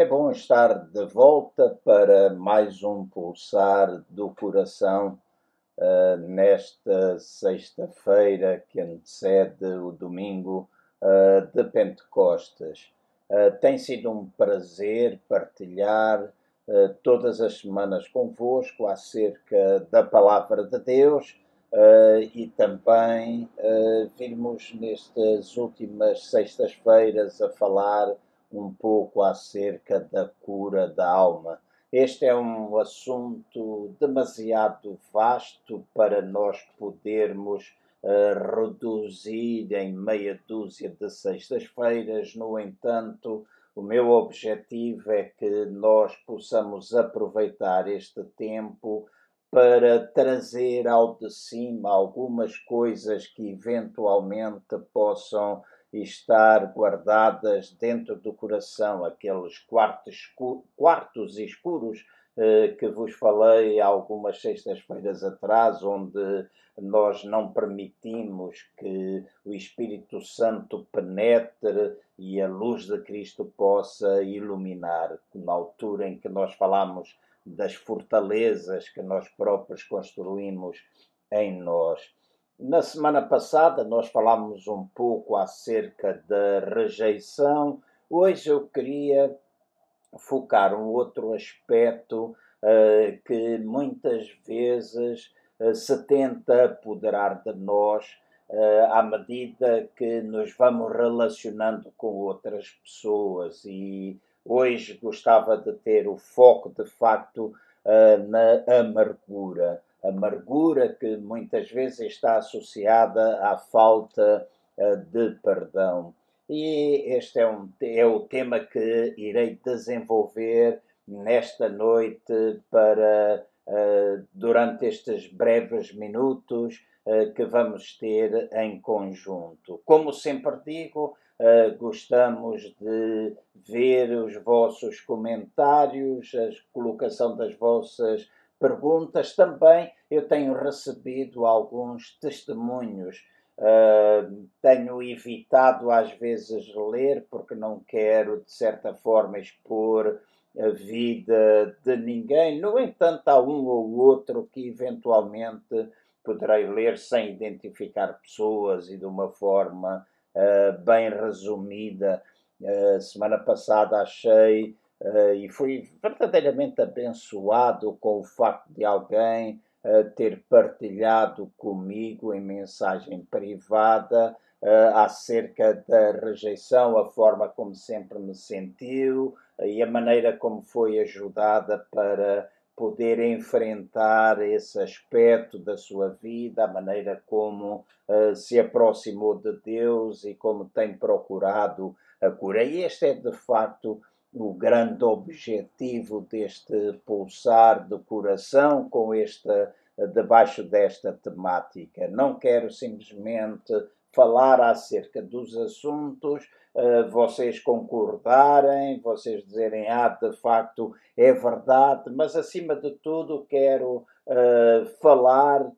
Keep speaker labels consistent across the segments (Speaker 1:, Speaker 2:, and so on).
Speaker 1: É bom estar de volta para mais um pulsar do coração uh, nesta sexta-feira que antecede o domingo uh, de Pentecostes. Uh, tem sido um prazer partilhar todas as semanas convosco acerca da palavra de Deus e também virmos nestas últimas sextas-feiras a falar um pouco acerca da cura da alma. Este é um assunto demasiado vasto para nós podermos uh, reduzir em meia dúzia de sextas-feiras. No entanto, o meu objetivo é que nós possamos aproveitar este tempo para trazer ao de cima algumas coisas que eventualmente possam estar guardadas dentro do coração, aqueles quartos, quartos escuros eh, que vos falei algumas sextas-feiras atrás, onde nós não permitimos que o Espírito Santo penetre e a luz de Cristo possa iluminar, na altura em que nós falamos das fortalezas que nós próprios construímos em nós. Na semana passada nós falámos um pouco acerca da rejeição. Hoje eu queria focar um outro aspecto uh, que muitas vezes uh, se tenta apoderar de nós uh, à medida que nos vamos relacionando com outras pessoas. E hoje gostava de ter o foco de facto na amargura amargura que muitas vezes está associada à falta eh, de perdão. E este é, um, é o tema que irei desenvolver nesta noite para uh, durante estes breves minutos uh, que vamos ter em conjunto. Como sempre digo, gostamos de ver os vossos comentários, a colocação das vossas perguntas. Também eu tenho recebido alguns testemunhos. Uh, tenho evitado às vezes ler porque não quero, de certa forma, expor a vida de ninguém. No entanto, há um ou outro que eventualmente poderei ler sem identificar pessoas e de uma forma uh, bem resumida. Uh, semana passada achei e fui verdadeiramente abençoado com o facto de alguém uh, ter partilhado comigo em mensagem privada uh, acerca da rejeição, a forma como sempre me sentiu e a maneira como foi ajudada para poder enfrentar esse aspecto da sua vida, a maneira como se aproximou de Deus e como tem procurado a cura. E este é de facto o grande objetivo deste pulsar do coração com esta debaixo desta temática. Não quero simplesmente falar acerca dos assuntos, uh, vocês concordarem, vocês dizerem, ah, de facto é verdade, mas acima de tudo quero uh, falar,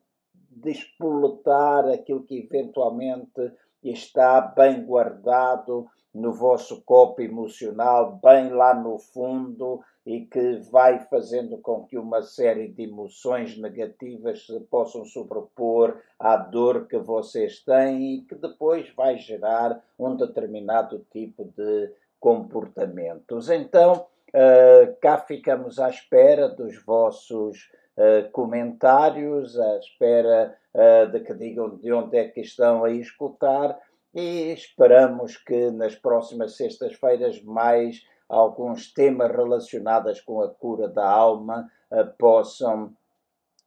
Speaker 1: despoletar aquilo que eventualmente está bem guardado no vosso copo emocional, bem lá no fundo, e que vai fazendo com que uma série de emoções negativas se possam sobrepor à dor que vocês têm e que depois vai gerar um determinado tipo de comportamentos. Então, uh, cá ficamos à espera dos vossos uh, comentários, à espera uh, de que digam de onde é que estão a escutar e esperamos que nas próximas sextas-feiras mais alguns temas relacionados com a cura da alma uh, possam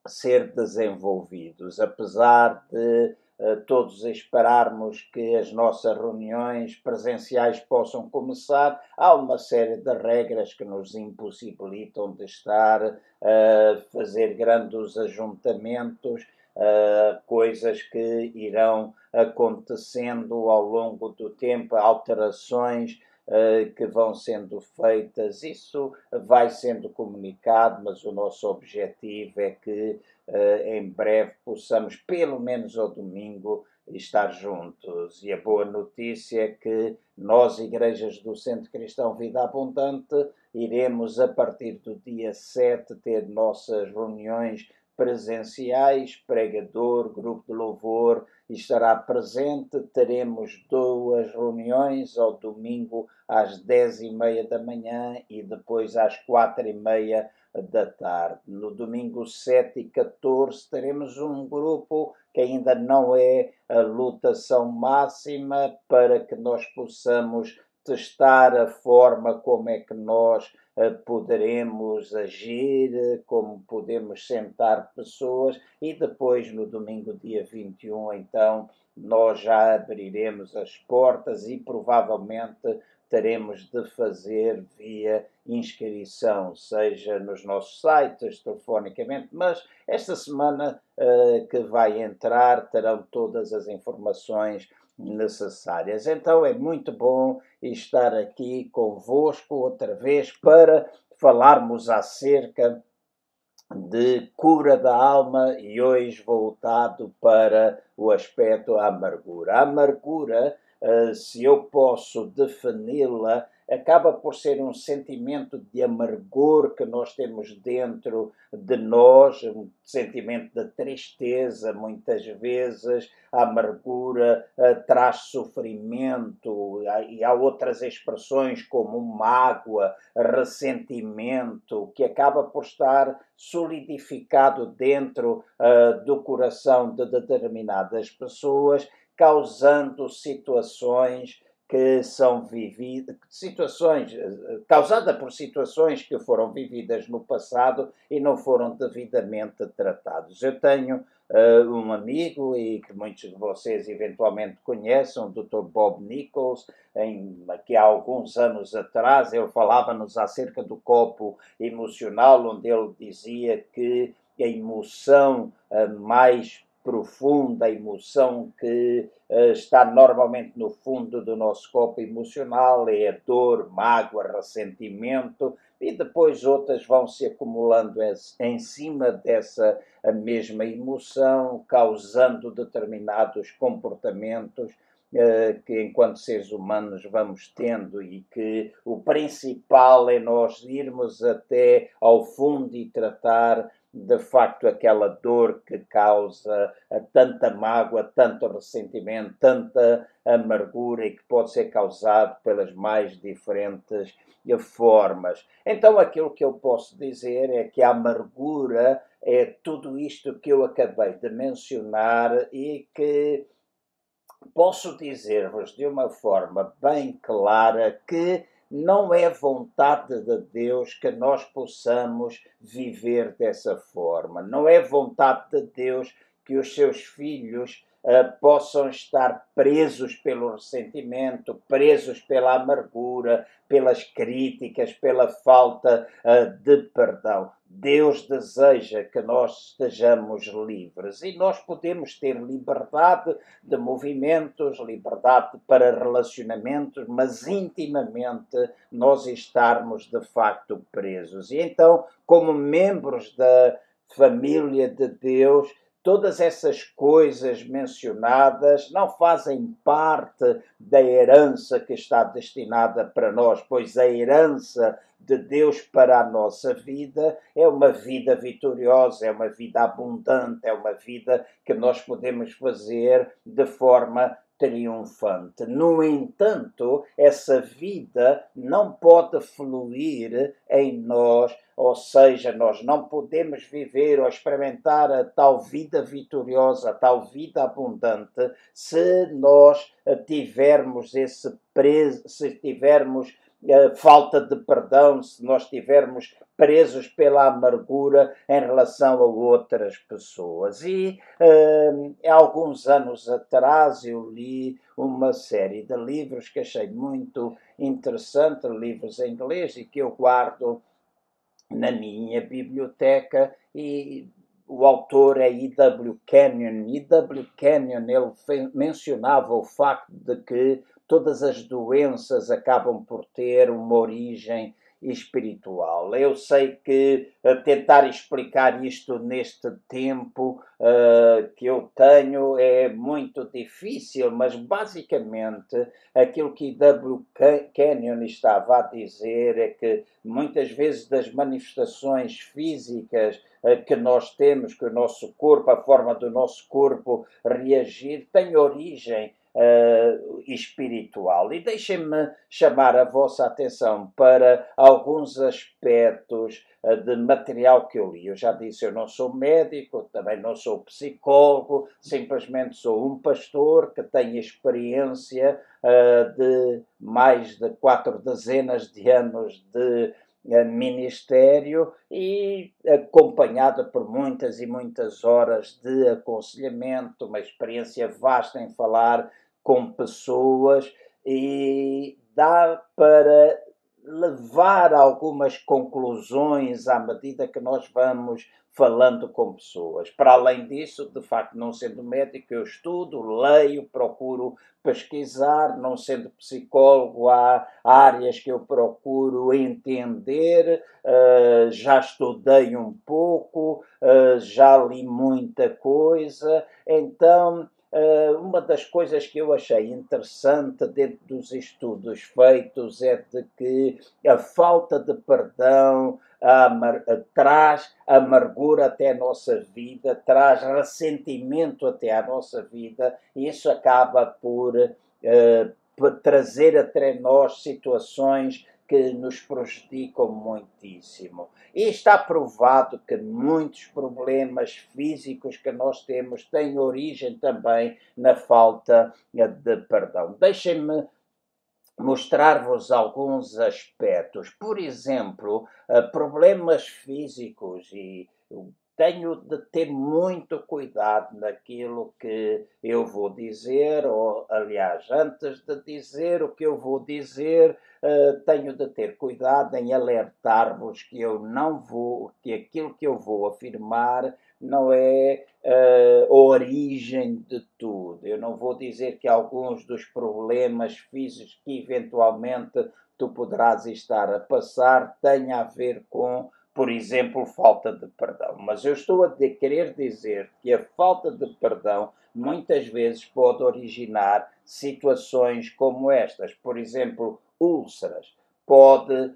Speaker 1: ser desenvolvidos. Apesar de uh, todos esperarmos que as nossas reuniões presenciais possam começar, há uma série de regras que nos impossibilitam de estar a uh, fazer grandes ajuntamentos uh, coisas que irão acontecendo ao longo do tempo, alterações uh, que vão sendo feitas. Isso vai sendo comunicado, mas o nosso objetivo é que uh, em breve possamos, pelo menos ao domingo, estar juntos. E a boa notícia é que nós, igrejas do Centro Cristão Vida Abundante, iremos a partir do dia 7 ter nossas reuniões presenciais, pregador, grupo de louvor estará presente. Teremos duas reuniões ao domingo às dez e meia da manhã e depois às quatro e meia da tarde. No domingo 7 e 14 teremos um grupo que ainda não é a lotação máxima para que nós possamos testar a forma como é que nós uh, poderemos agir, como podemos sentar pessoas e depois no domingo dia 21 então nós já abriremos as portas e provavelmente teremos de fazer via inscrição, seja nos nossos sites, telefonicamente, mas esta semana uh, que vai entrar terão todas as informações necessárias. Então é muito bom estar aqui convosco outra vez para falarmos acerca de cura da alma e hoje voltado para o aspecto amargura. A amargura eh, se eu posso defini-la, acaba por ser um sentimento de amargor que nós temos dentro de nós, um sentimento de tristeza, muitas vezes a amargura uh, traz sofrimento e há outras expressões como mágoa, ressentimento, que acaba por estar solidificado dentro uh, do coração de determinadas pessoas causando situações que são vividas, situações eh, causadas por situações que foram vividas no passado e não foram devidamente tratados. Eu tenho uh, um amigo e que muitos de vocês eventualmente conhecem, o Dr. Bob Nichols, em, que há alguns anos atrás ele falava-nos acerca do copo emocional, onde ele dizia que a emoção uh, mais profunda emoção que uh, está normalmente no fundo do nosso corpo emocional, é a dor, mágoa, ressentimento, e depois outras vão se acumulando em cima dessa mesma emoção, causando determinados comportamentos uh, que, enquanto seres humanos, vamos tendo, e que o principal é nós irmos até ao fundo e tratar de facto aquela dor que causa tanta mágoa, tanto ressentimento, tanta amargura e que pode ser causado pelas mais diferentes formas. Então aquilo que eu posso dizer é que a amargura é tudo isto que eu acabei de mencionar e que posso dizer-vos de uma forma bem clara que não é vontade de Deus que nós possamos viver dessa forma. Não é vontade de Deus que os seus filhos uh, possam estar presos pelo ressentimento, presos pela amargura, pelas críticas, pela falta uh, de perdão. Deus deseja que nós estejamos livres e nós podemos ter liberdade de movimentos, liberdade para relacionamentos, mas intimamente nós estarmos de facto presos. E então, como membros da família de Deus, todas essas coisas mencionadas não fazem parte da herança que está destinada para nós, pois a herança de Deus para a nossa vida é uma vida vitoriosa, é uma vida abundante, é uma vida que nós podemos fazer de forma triunfante. No entanto, essa vida não pode fluir em nós, ou seja, nós não podemos viver ou experimentar a tal vida vitoriosa, a tal vida abundante, se nós tivermos esse preso, se tivermos falta de perdão, se nós estivermos presos pela amargura em relação a outras pessoas. E uh, alguns anos atrás eu li uma série de livros que achei muito interessante, livros em inglês, e que eu guardo na minha biblioteca e o autor é E.W. Kenyon. E.W. Kenyon ele mencionava o facto de que todas as doenças acabam por ter uma origem espiritual. Eu sei que uh, tentar explicar isto neste tempo uh, que eu tenho é muito difícil, mas basicamente aquilo que W. Kenyon estava a dizer é que muitas vezes das manifestações físicas uh, que nós temos, que o nosso corpo, a forma do nosso corpo reagir, tem origem uh, espiritual. E deixem-me chamar a vossa atenção para alguns aspectos uh, de material que eu li. Eu já disse, eu não sou médico, também não sou psicólogo, simplesmente sou um pastor que tem experiência uh, de mais de quatro dezenas de anos de ministério e acompanhada por muitas e muitas horas de aconselhamento, uma experiência vasta em falar com pessoas e dá para levar algumas conclusões à medida que nós vamos falando com pessoas. Para além disso, de facto, não sendo médico, eu estudo, leio, procuro pesquisar, não sendo psicólogo, há áreas que eu procuro entender, uh, já estudei um pouco, uh, já li muita coisa, então uma das coisas que eu achei interessante dentro dos estudos feitos é de que a falta de perdão traz amargura até a nossa vida, traz ressentimento até a nossa vida, e isso acaba por, uh, trazer até nós situações que nos prejudicam muitíssimo. E está provado que muitos problemas físicos que nós temos têm origem também na falta de perdão. Deixem-me mostrar-vos alguns aspectos. Por exemplo, eh, problemas físicos e tenho de ter muito cuidado naquilo que eu vou dizer, ou aliás, antes de dizer o que eu vou dizer, uh, tenho de ter cuidado em alertar-vos que eu não vou, que aquilo que eu vou afirmar não é uh, a origem de tudo. Eu não vou dizer que alguns dos problemas físicos que eventualmente tu poderás estar a passar tenha a ver com por exemplo, falta de perdão. Mas eu estou a querer dizer que a falta de perdão muitas vezes pode originar situações como estas. Por exemplo, úlceras. Pode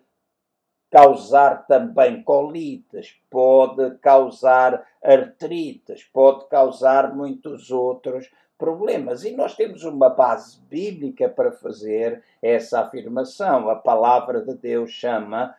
Speaker 1: causar também colites, pode causar artrites, pode causar muitos outros problemas. E nós temos uma base bíblica para fazer essa afirmação. A palavra de Deus chama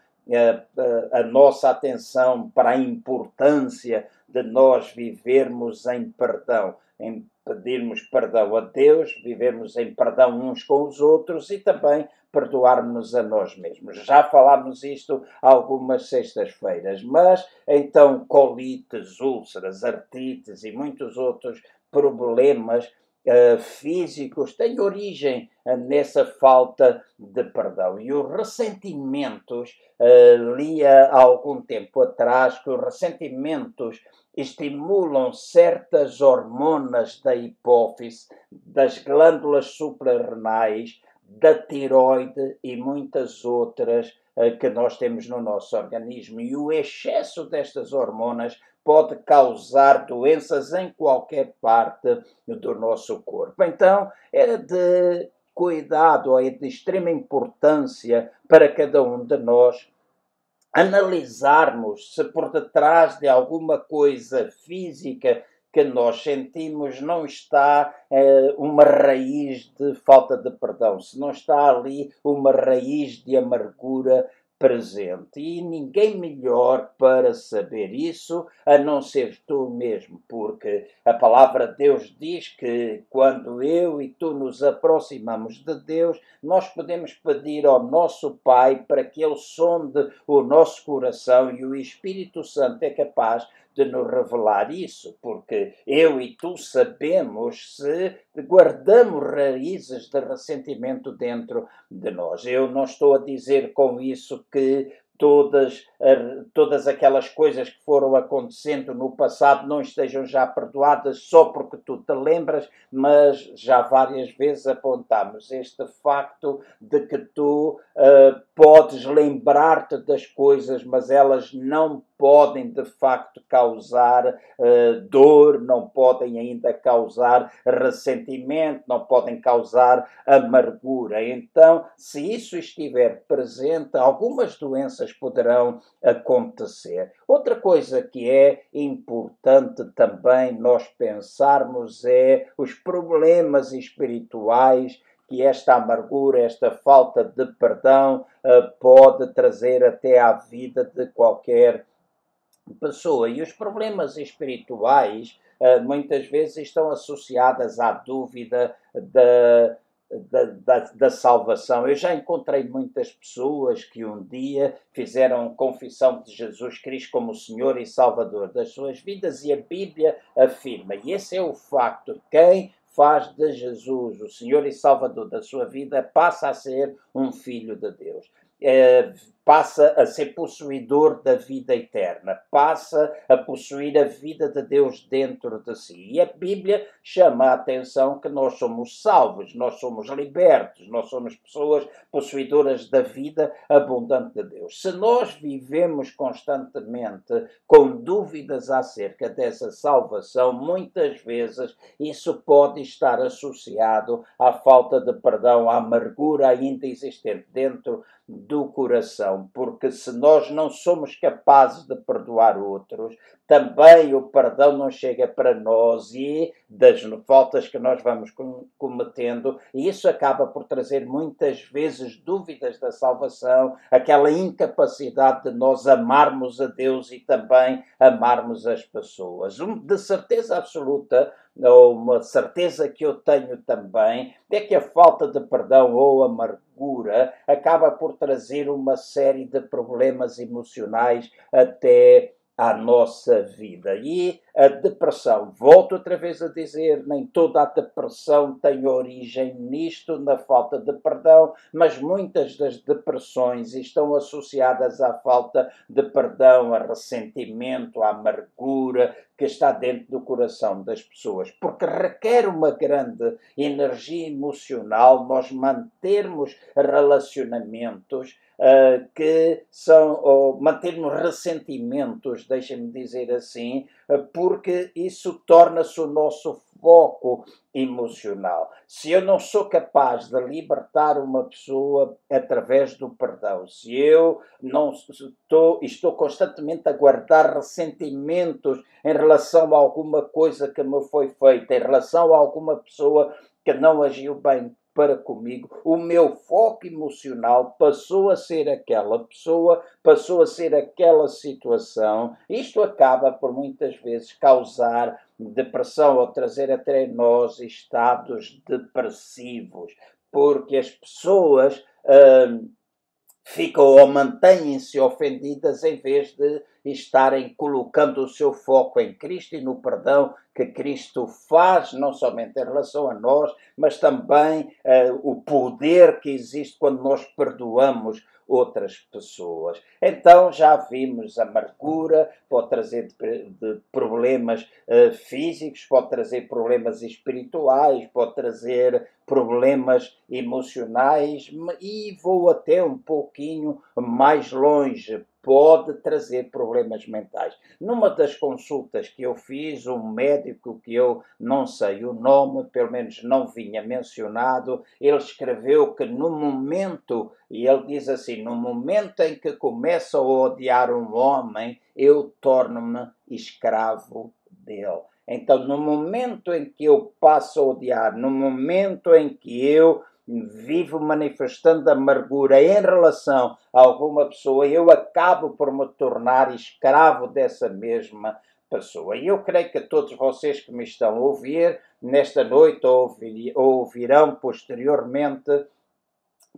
Speaker 1: a, a nossa atenção para a importância de nós vivermos em perdão, em pedirmos perdão a Deus, vivermos em perdão uns com os outros e também perdoarmos a nós mesmos. Já falámos isto algumas sextas-feiras, mas então colites, úlceras, artrites e muitos outros problemas uh, físicos têm origem uh, nessa falta de perdão. E os ressentimentos, uh, li há algum tempo atrás que os ressentimentos estimulam certas hormonas da hipófise, das glândulas suprarrenais, da tiroide e muitas outras que nós temos no nosso organismo. E o excesso destas hormonas pode causar doenças em qualquer parte do nosso corpo. Então, é de cuidado, é de extrema importância para cada um de nós analisarmos se por detrás de alguma coisa física que nós sentimos não está eh, uma raiz de falta de perdão, se não está ali uma raiz de amargura presente. E ninguém melhor para saber isso a não ser tu mesmo, porque a palavra de Deus diz que quando eu e tu nos aproximamos de Deus, nós podemos pedir ao nosso Pai para que Ele sonde o nosso coração e o Espírito Santo é capaz de nos revelar isso, porque eu e tu sabemos se guardamos raízes de ressentimento dentro de nós. Eu não estou a dizer com isso que todas, todas aquelas coisas que foram acontecendo no passado não estejam já perdoadas só porque tu te lembras, mas já várias vezes apontamos este facto de que tu uh, podes lembrar-te das coisas, mas elas não podem de facto causar uh, dor, não podem ainda causar ressentimento, não podem causar amargura. Então, se isso estiver presente, algumas doenças poderão acontecer. Outra coisa que é importante também nós pensarmos é os problemas espirituais que esta amargura, esta falta de perdão uh, pode trazer até à vida de qualquer pessoa. E os problemas espirituais uh, muitas vezes estão associados à dúvida da, da, da, da, salvação. Eu já encontrei muitas pessoas que um dia fizeram confissão de Jesus Cristo como Senhor e Salvador das suas vidas e a Bíblia afirma, e esse é o facto, quem faz de Jesus o Senhor e Salvador da sua vida passa a ser um filho de Deus. É, passa a ser possuidor da vida eterna, passa a possuir a vida de Deus dentro de si. E a Bíblia chama a atenção que nós somos salvos, nós somos libertos, nós somos pessoas possuidoras da vida abundante de Deus. Se nós vivemos constantemente com dúvidas acerca dessa salvação, muitas vezes isso pode estar associado à falta de perdão, à amargura ainda existente dentro do coração, porque se nós não somos capazes de perdoar outros, também o perdão não chega para nós e das faltas que nós vamos cometendo, e isso acaba por trazer muitas vezes dúvidas da salvação, aquela incapacidade de nós amarmos a Deus e também amarmos as pessoas. De certeza absoluta, uma certeza que eu tenho também, é que a falta de perdão ou amargura acaba por trazer uma série de problemas emocionais até à nossa vida. E a depressão, volto outra vez a dizer, nem toda a depressão tem origem nisto, na falta de perdão, mas muitas das depressões estão associadas à falta de perdão, a ressentimento, à amargura que está dentro do coração das pessoas, porque requer uma grande energia emocional nós mantermos relacionamentos uh, que são, ou mantermos ressentimentos, deixem-me dizer assim, uh, porque isso torna-se o nosso foco emocional. Se eu não sou capaz de libertar uma pessoa através do perdão, se eu não estou, estou constantemente a guardar ressentimentos em relação a alguma coisa que me foi feita, em relação a alguma pessoa que não agiu bem para comigo, o meu foco emocional passou a ser aquela pessoa, passou a ser aquela situação. Isto acaba por muitas vezes causar depressão ou trazer até nós estados depressivos, porque as pessoas. Hum, ficam ou mantêm-se ofendidas em vez de estarem colocando o seu foco em Cristo e no perdão que Cristo faz, não somente em relação a nós, mas também uh, o poder que existe quando nós perdoamos outras pessoas. Então já vimos amargura, pode trazer de, de problemas uh, físicos, pode trazer problemas espirituais, pode trazer problemas emocionais e vou até um pouquinho mais longe pode trazer problemas mentais. Numa das consultas que eu fiz, um médico que eu não sei o nome, pelo menos não vinha mencionado, ele escreveu que no momento, e ele diz assim: no momento em que começo a odiar um homem, eu torno-me escravo dele. Então, no momento em que eu passo a odiar, no momento em que eu vivo manifestando amargura em relação a alguma pessoa, eu acabo por me tornar escravo dessa mesma pessoa. E eu creio que todos vocês que me estão a ouvir nesta noite ou ouvirão posteriormente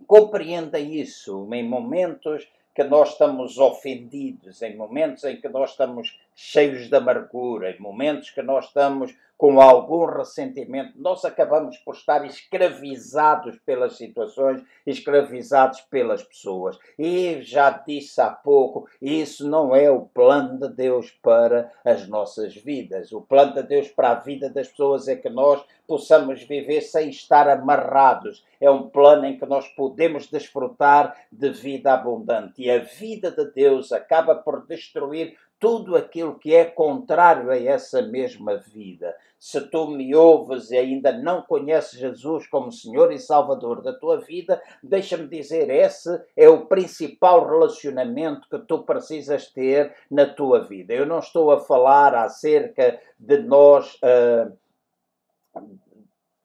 Speaker 1: compreendem isso em momentos que nós estamos ofendidos, em momentos em que nós estamos cheios de amargura, em momentos que nós estamos com algum ressentimento, nós acabamos por estar escravizados pelas situações, escravizados pelas pessoas. E já disse há pouco, isso não é o plano de Deus para as nossas vidas. O plano de Deus para a vida das pessoas é que nós possamos viver sem estar amarrados. É um plano em que nós podemos desfrutar de vida abundante. E a vida de Deus acaba por destruir tudo aquilo que é contrário a essa mesma vida. Se tu me ouves e ainda não conheces Jesus como Senhor e Salvador da tua vida, deixa-me dizer, esse é o principal relacionamento que tu precisas ter na tua vida. Eu não estou a falar acerca de nós. Uh,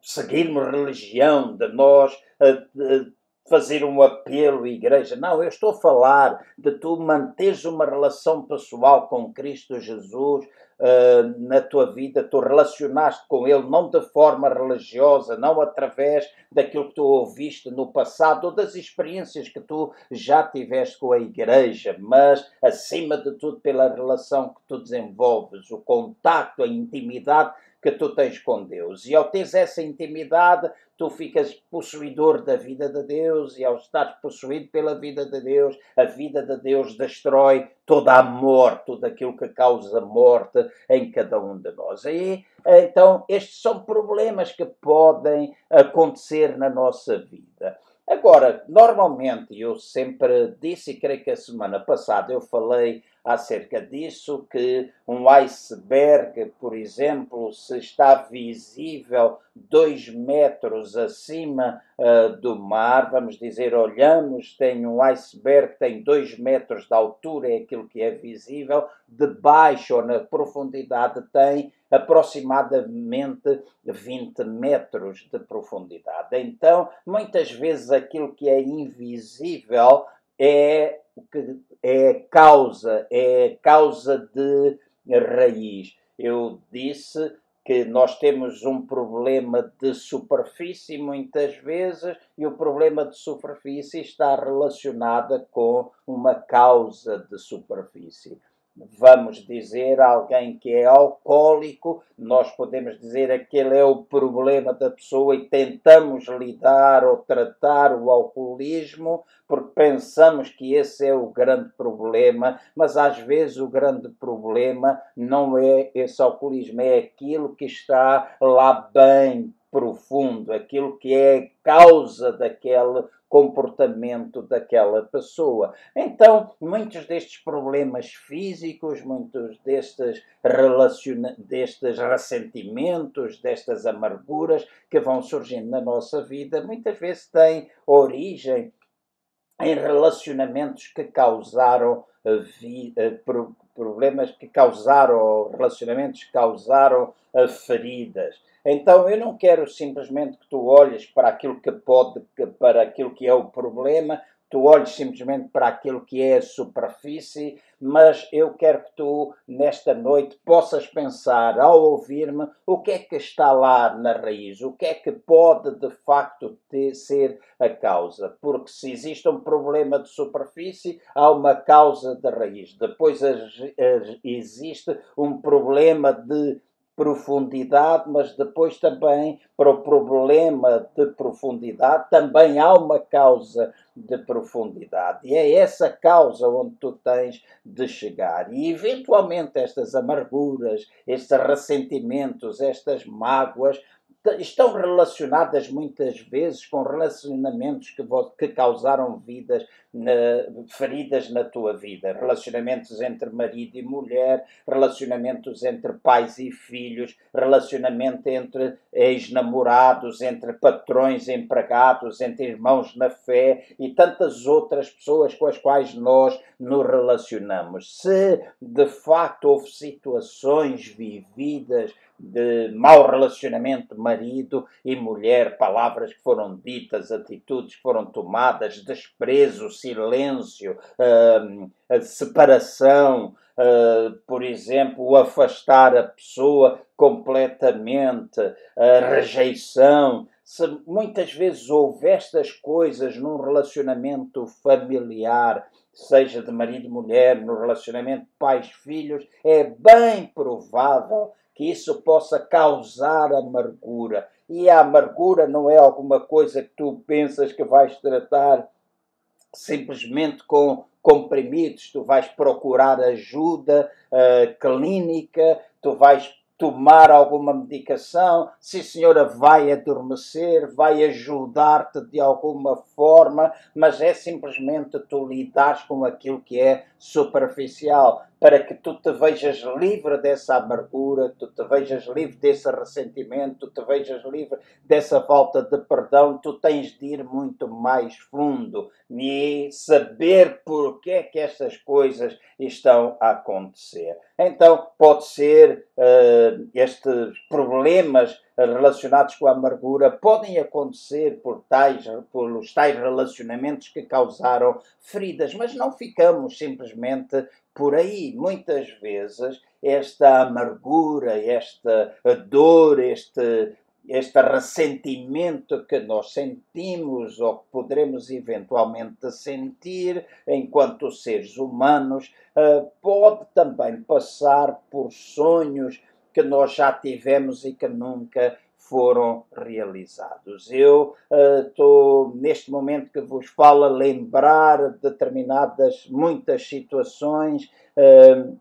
Speaker 1: seguirmos religião, de nós uh, fazer um apelo à igreja. Não, eu estou a falar de tu manteres uma relação pessoal com Cristo Jesus uh, na tua vida, tu relacionaste com Ele não de forma religiosa, não através daquilo que tu ouviste no passado ou das experiências que tu já tiveste com a igreja, mas acima de tudo pela relação que tu desenvolves, o contacto, a intimidade que tu tens com Deus. E ao teres essa intimidade, tu ficas possuidor da vida de Deus, e ao estar possuído pela vida de Deus, a vida de Deus destrói toda a morte, tudo aquilo que causa morte em cada um de nós. E, então, estes são problemas que podem acontecer na nossa vida. Agora, normalmente, eu sempre disse, e creio que a semana passada eu falei acerca disso, que um iceberg, por exemplo, se está visível dois metros acima uh, do mar, vamos dizer, olhamos, tem um iceberg tem dois metros de altura, é aquilo que é visível, debaixo ou na profundidade tem aproximadamente 20 metros de profundidade. Então, muitas vezes aquilo que é invisível é que é causa, é causa de raiz. Eu disse que nós temos um problema de superfície muitas vezes e o problema de superfície está relacionado com uma causa de superfície vamos dizer, alguém que é alcoólico, nós podemos dizer aquele é o problema da pessoa e tentamos lidar ou tratar o alcoolismo porque pensamos que esse é o grande problema, mas às vezes o grande problema não é esse alcoolismo, é aquilo que está lá bem profundo, aquilo que é causa daquele comportamento daquela pessoa. Então, muitos destes problemas físicos, muitos destes, relaciona destes ressentimentos, destas amarguras que vão surgindo na nossa vida, muitas vezes têm origem em relacionamentos que causaram vi, problemas que causaram, relacionamentos que causaram feridas. Então eu não quero simplesmente que tu olhes para aquilo que pode, para aquilo que é o problema, tu olhes simplesmente para aquilo que é a superfície, mas eu quero que tu, nesta noite, possas pensar, ao ouvir-me, o que é que está lá na raiz, o que é que pode de facto ter, ser a causa. Porque se existe um problema de superfície, há uma causa de raiz. Depois existe um problema de profundidade, mas depois também para o problema de profundidade também há uma causa de profundidade. E é essa causa onde tu tens de chegar. E eventualmente estas amarguras, estes ressentimentos, estas mágoas estão relacionadas muitas vezes com relacionamentos que, que causaram vidas na, feridas na tua vida. Relacionamentos entre marido e mulher, relacionamentos entre pais e filhos, relacionamento entre ex-namorados, entre patrões empregados, entre irmãos na fé e tantas outras pessoas com as quais nós nos relacionamos. Se de facto houve situações vividas de mau relacionamento marido e mulher, palavras que foram ditas, atitudes que foram tomadas, desprezo, silêncio, uh, separação, uh, por exemplo, afastar a pessoa completamente, rejeição. Se muitas vezes houve estas coisas num relacionamento familiar, seja de marido e mulher, no relacionamento pais-filhos, é bem provável que isso possa causar amargura. E a amargura não é alguma coisa que tu pensas que vais tratar simplesmente com comprimidos, tu vais procurar ajuda uh, clínica, tu vais tomar alguma medicação, a senhora vai adormecer, vai ajudar-te de alguma forma, mas é simplesmente tu lidares com aquilo que é superficial, para que tu te vejas livre dessa amargura, tu te vejas livre desse ressentimento, tu te vejas livre dessa falta de perdão, tu tens de ir muito mais fundo e saber por que é que estas coisas estão a acontecer. Então, pode ser uh, estes problemas relacionados com a amargura podem acontecer por tais, pelos tais relacionamentos que causaram feridas, mas não ficamos simplesmente por aí. Muitas vezes esta amargura, esta dor, este, este ressentimento que nós sentimos ou que poderemos eventualmente sentir enquanto seres humanos eh, pode também passar por sonhos que nós já tivemos e que nunca foram realizados. Eu estou, uh, neste momento que vos falo, a lembrar determinadas, muitas situações uh,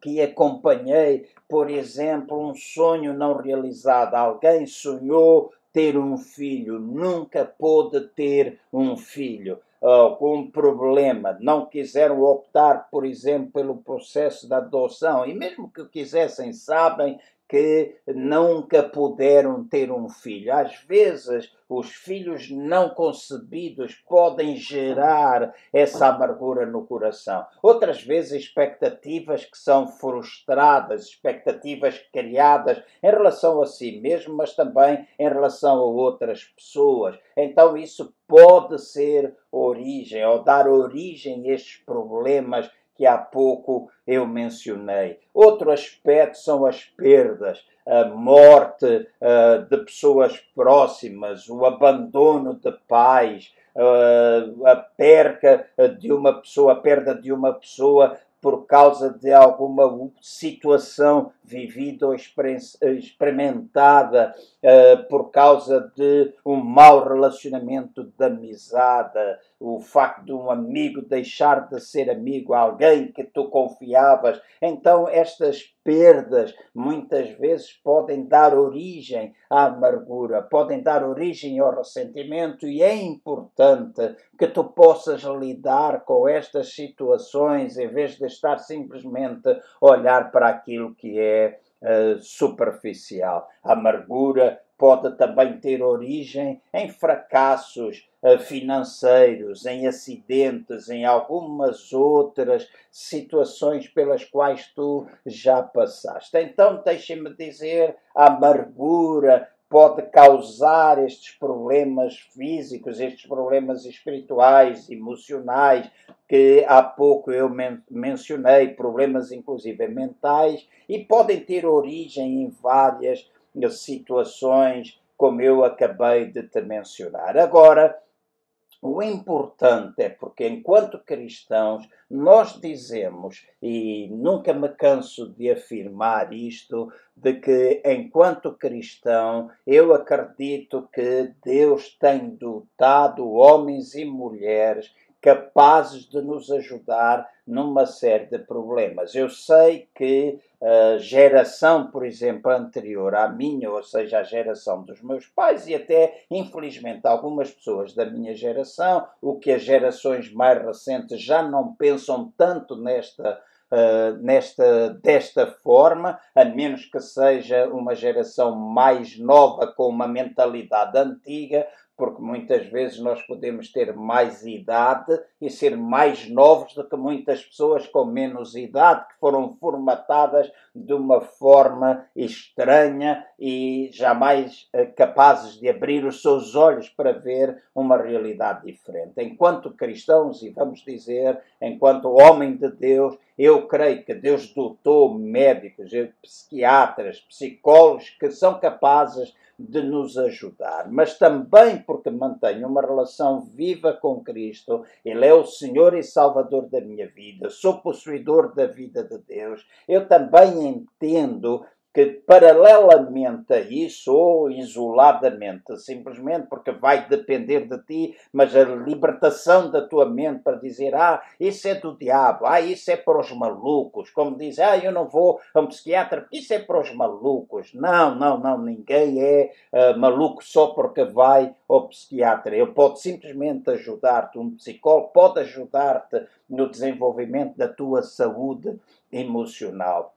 Speaker 1: que acompanhei, por exemplo, um sonho não realizado. Alguém sonhou ter um filho, nunca pôde ter um filho. Uh, problema, não quiseram optar, por exemplo, pelo processo da adoção, e mesmo que quisessem, sabem que nunca puderam ter um filho. Às vezes, os filhos não concebidos podem gerar essa amargura no coração. Outras vezes, expectativas que são frustradas, expectativas criadas em relação a si mesmo, mas também em relação a outras pessoas. Então, isso pode ser origem ou dar origem a estes problemas que há pouco eu mencionei. Outro aspecto são as perdas, a morte uh, de pessoas próximas, o abandono de pais, uh, a perca de uma pessoa, a perda de uma pessoa por causa de alguma situação vivida ou experimentada, uh, por causa de um mau relacionamento de amizade, o facto de um amigo deixar de ser amigo, alguém que tu confiavas. Então, estas perdas muitas vezes podem dar origem à amargura, podem dar origem ao ressentimento, e é importante que tu possas lidar com estas situações em vez de estar simplesmente a olhar para aquilo que é uh, superficial. A amargura pode também ter origem em fracassos uh, financeiros, em acidentes, em algumas outras situações pelas quais tu já passaste. Então, deixem-me dizer, a amargura pode causar estes problemas físicos, estes problemas espirituais, emocionais, que há pouco eu men mencionei, problemas inclusive mentais, e podem ter origem em várias situações, como eu acabei de te mencionar. Agora, o importante é porque, enquanto cristãos, nós dizemos, e nunca me canso de afirmar isto, de que, enquanto cristão, eu acredito que Deus tem dotado homens e mulheres capazes de nos ajudar numa série de problemas. Eu sei que a geração, por exemplo, anterior à minha, ou seja, a geração dos meus pais e até, infelizmente, algumas pessoas da minha geração, o que as gerações mais recentes já não pensam tanto nesta Uh, nesta, desta forma, a menos que seja uma geração mais nova com uma mentalidade antiga, porque muitas vezes nós podemos ter mais idade e ser mais novos do que muitas pessoas com menos idade, que foram formatadas de uma forma estranha e jamais eh, capazes de abrir os seus olhos para ver uma realidade diferente. Enquanto cristãos, e vamos dizer, enquanto homem de Deus, eu creio que Deus dotou médicos, psiquiatras, psicólogos que são capazes de nos ajudar, mas também porque mantenho uma relação viva com Cristo. Ele é o Senhor e Salvador da minha vida, sou possuidor da vida de Deus. Eu também entendo que, paralelamente a isso, ou isoladamente, simplesmente porque vai depender de ti, mas a libertação da tua mente para dizer, ah, isso é do diabo, ah, isso é para os malucos, como diz, ah, eu não vou a um psiquiatra porque isso é para os malucos. Não, não, não, ninguém é uh, maluco só porque vai ao psiquiatra. Ele pode simplesmente ajudar-te, um psicólogo pode ajudar-te no desenvolvimento da tua saúde emocional.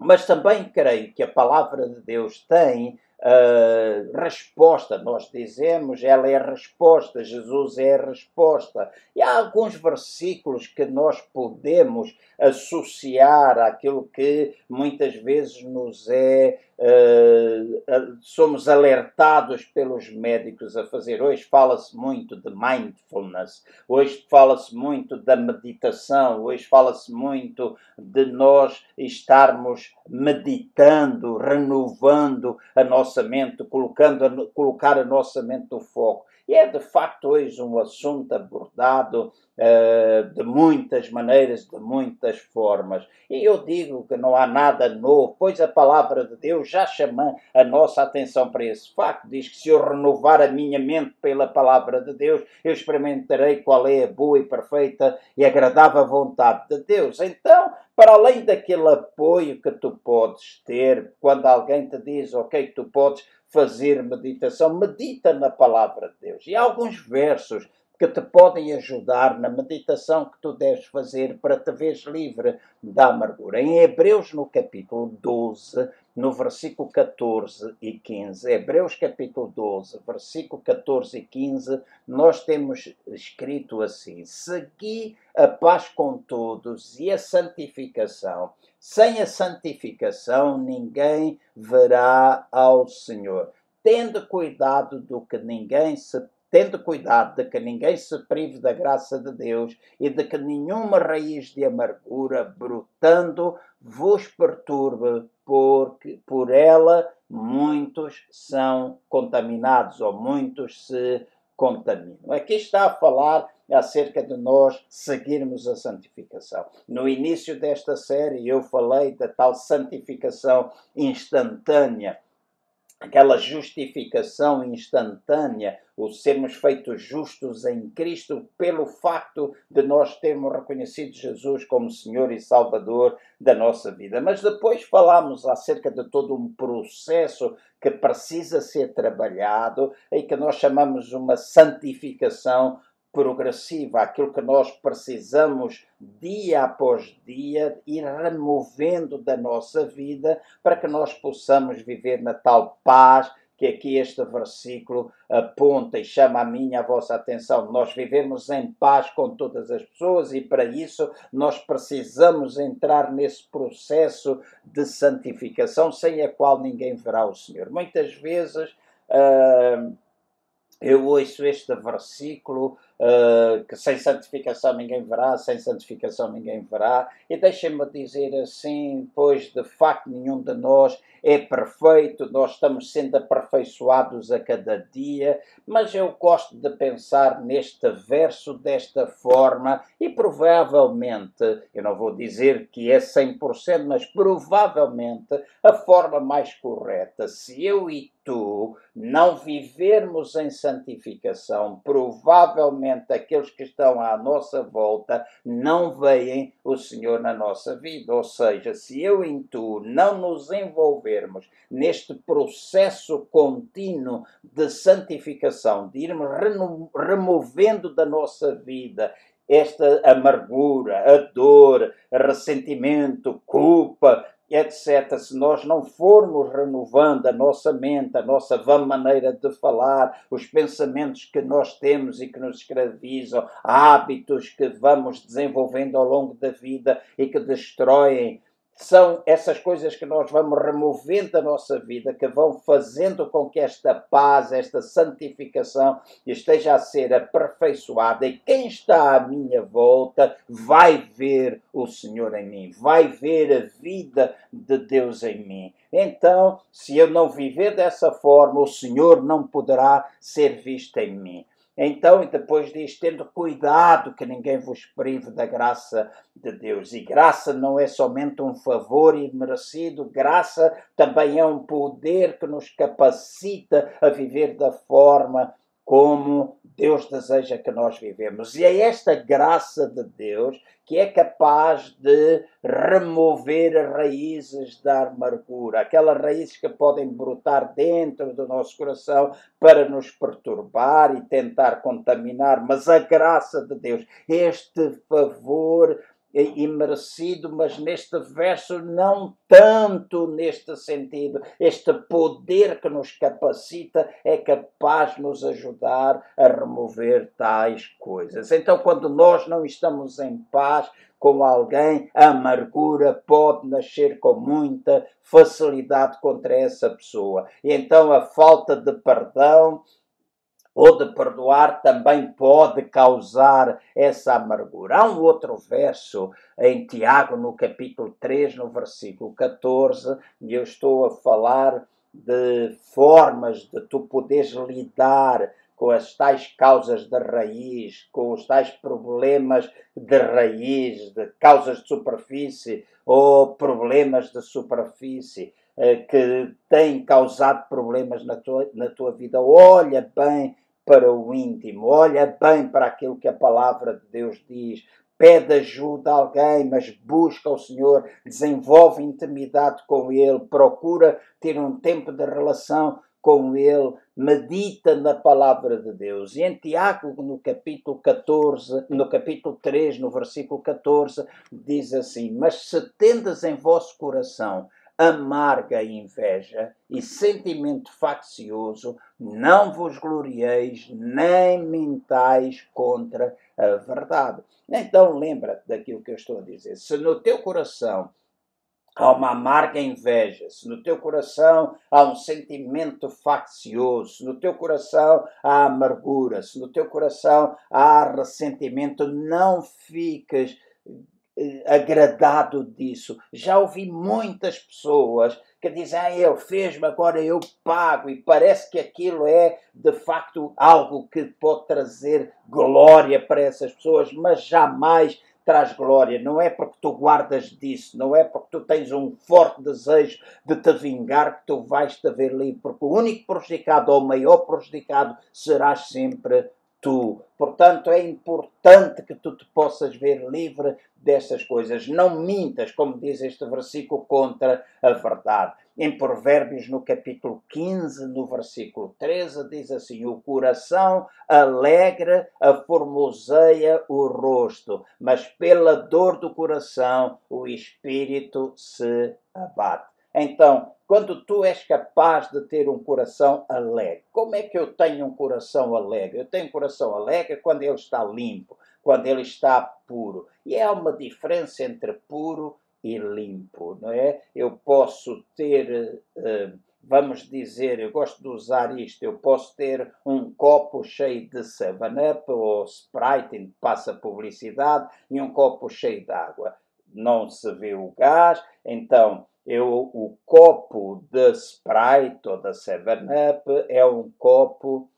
Speaker 1: Mas também creio que a palavra de Deus tem uh, resposta. Nós dizemos, ela é a resposta, Jesus é a resposta. E há alguns versículos que nós podemos associar àquilo que muitas vezes nos é Uh, somos alertados pelos médicos a fazer. Hoje fala-se muito de mindfulness, hoje fala-se muito da meditação, hoje fala-se muito de nós estarmos meditando, renovando a nossa mente, colocando colocar a nossa mente no foco. E é de facto hoje um assunto abordado uh, de muitas maneiras, de muitas formas. E eu digo que não há nada novo, pois a palavra de Deus já chama a nossa atenção para esse facto. Diz que se eu renovar a minha mente pela palavra de Deus, eu experimentarei qual é a boa e perfeita e agradável vontade de Deus. Então, para além daquele apoio que tu podes ter quando alguém te diz, ok, tu podes fazer meditação, medita na palavra de Deus. E há alguns versos que te podem ajudar na meditação que tu deves fazer para te veres livre da amargura. Em Hebreus, no capítulo 12, no versículo 14 e 15, Hebreus capítulo 12, versículo 14 e 15, nós temos escrito assim: Segui a paz com todos e a santificação. Sem a santificação, ninguém verá ao Senhor. Tendo cuidado do que ninguém se tendo cuidado de que ninguém se prive da graça de Deus e de que nenhuma raiz de amargura brotando vos perturbe, porque por ela muitos são contaminados ou muitos se contaminam. Aqui está a falar acerca de nós seguirmos a santificação. No início desta série eu falei da tal santificação instantânea aquela justificação instantânea, o sermos feitos justos em Cristo pelo facto de nós termos reconhecido Jesus como Senhor e Salvador da nossa vida. Mas depois falamos acerca de todo um processo que precisa ser trabalhado e que nós chamamos uma santificação progressiva, aquilo que nós precisamos dia após dia ir removendo da nossa vida para que nós possamos viver na tal paz que aqui este versículo aponta e chama a minha a vossa atenção. Nós vivemos em paz com todas as pessoas e para isso nós precisamos entrar nesse processo de santificação sem a qual ninguém verá o Senhor. Muitas vezes uh, eu ouço este versículo uh, que sem santificação ninguém verá, sem santificação ninguém verá, e deixem-me dizer assim, pois de facto nenhum de nós é perfeito, nós estamos sendo aperfeiçoados a cada dia, mas eu gosto de pensar neste verso desta forma e provavelmente, eu não vou dizer que é 100%, mas provavelmente a forma mais correta, se eu e tu não vivermos em santificação, provavelmente aqueles que estão à nossa volta não veem o Senhor na nossa vida. Ou seja, se eu e tu não nos envolvermos neste processo contínuo de santificação, de irmos removendo da nossa vida esta amargura, a dor, ressentimento, culpa, etc., se nós não formos renovando a nossa mente, a nossa vã maneira de falar, os pensamentos que nós temos e que nos escravizam, hábitos que vamos desenvolvendo ao longo da vida e que destroem são essas coisas que nós vamos removendo da nossa vida, que vão fazendo com que esta paz, esta santificação esteja a ser aperfeiçoada. E quem está à minha volta vai ver o Senhor em mim, vai ver a vida de Deus em mim. Então, se eu não viver dessa forma, o Senhor não poderá ser visto em mim. Então, depois diz, tendo cuidado que ninguém vos prive da graça de Deus. E graça não é somente um favor imerecido, graça também é um poder que nos capacita a viver da forma como Deus deseja que nós vivemos. E é esta graça de Deus que é capaz de remover raízes da amargura, aquelas raízes que podem brotar dentro do nosso coração para nos perturbar e tentar contaminar, mas a graça de Deus, este favor imerecido, mas neste verso não tanto neste sentido. Este poder que nos capacita é capaz de nos ajudar a remover tais coisas. Então, quando nós não estamos em paz com alguém, a amargura pode nascer com muita facilidade contra essa pessoa. E então a falta de perdão ou de perdoar também pode causar essa amargura. Há um outro verso em Tiago, no capítulo 3, no versículo 14, e eu estou a falar de formas de tu poderes lidar com as tais causas de raiz, com os tais problemas de raiz, de causas de superfície ou problemas de superfície que têm causado problemas na tua, na tua vida. Olha bem para o íntimo, olha bem para aquilo que a palavra de Deus diz, pede ajuda a alguém, mas busca o Senhor, desenvolve intimidade com Ele, procura ter um tempo de relação com Ele, medita na palavra de Deus. E em Tiago, no capítulo 14, no capítulo 3, no versículo 14, diz assim: Mas se tendes em vosso coração amarga inveja e sentimento faccioso, não vos glorieis nem mentais contra a verdade. Então lembra-te daquilo que eu estou a dizer. Se no teu coração há uma amarga inveja, se no teu coração há um sentimento faccioso, se no teu coração há amargura, se no teu coração há ressentimento, não fiques agradado disso. Já ouvi muitas pessoas que dizem, ah, ele fez-me, agora eu pago, e parece que aquilo é de facto algo que pode trazer glória para essas pessoas, mas jamais traz glória. Não é porque tu guardas disso, não é porque tu tens um forte desejo de te vingar que tu vais te ver livre, porque o único prejudicado ou o maior prejudicado serás sempre tu. Portanto, é importante que tu te possas ver livre dessas coisas. Não mintas, como diz este versículo, contra a verdade. Em Provérbios, no capítulo 15, no versículo 13, diz assim: O coração alegra a formoseia o rosto, mas pela dor do coração o espírito se abate. Então, quando tu és capaz de ter um coração alegre, como é que eu tenho um coração alegre? Eu tenho um coração alegre quando ele está limpo, quando ele está puro. E há uma diferença entre puro e limpo, não é? Eu posso ter, eh, vamos dizer, eu gosto de usar isto, eu posso ter um copo cheio de 7-Up ou Sprite, passa publicidade, e um copo cheio de água. Não se vê o gás, então eu, o copo de Sprite ou da 7-Up é um copo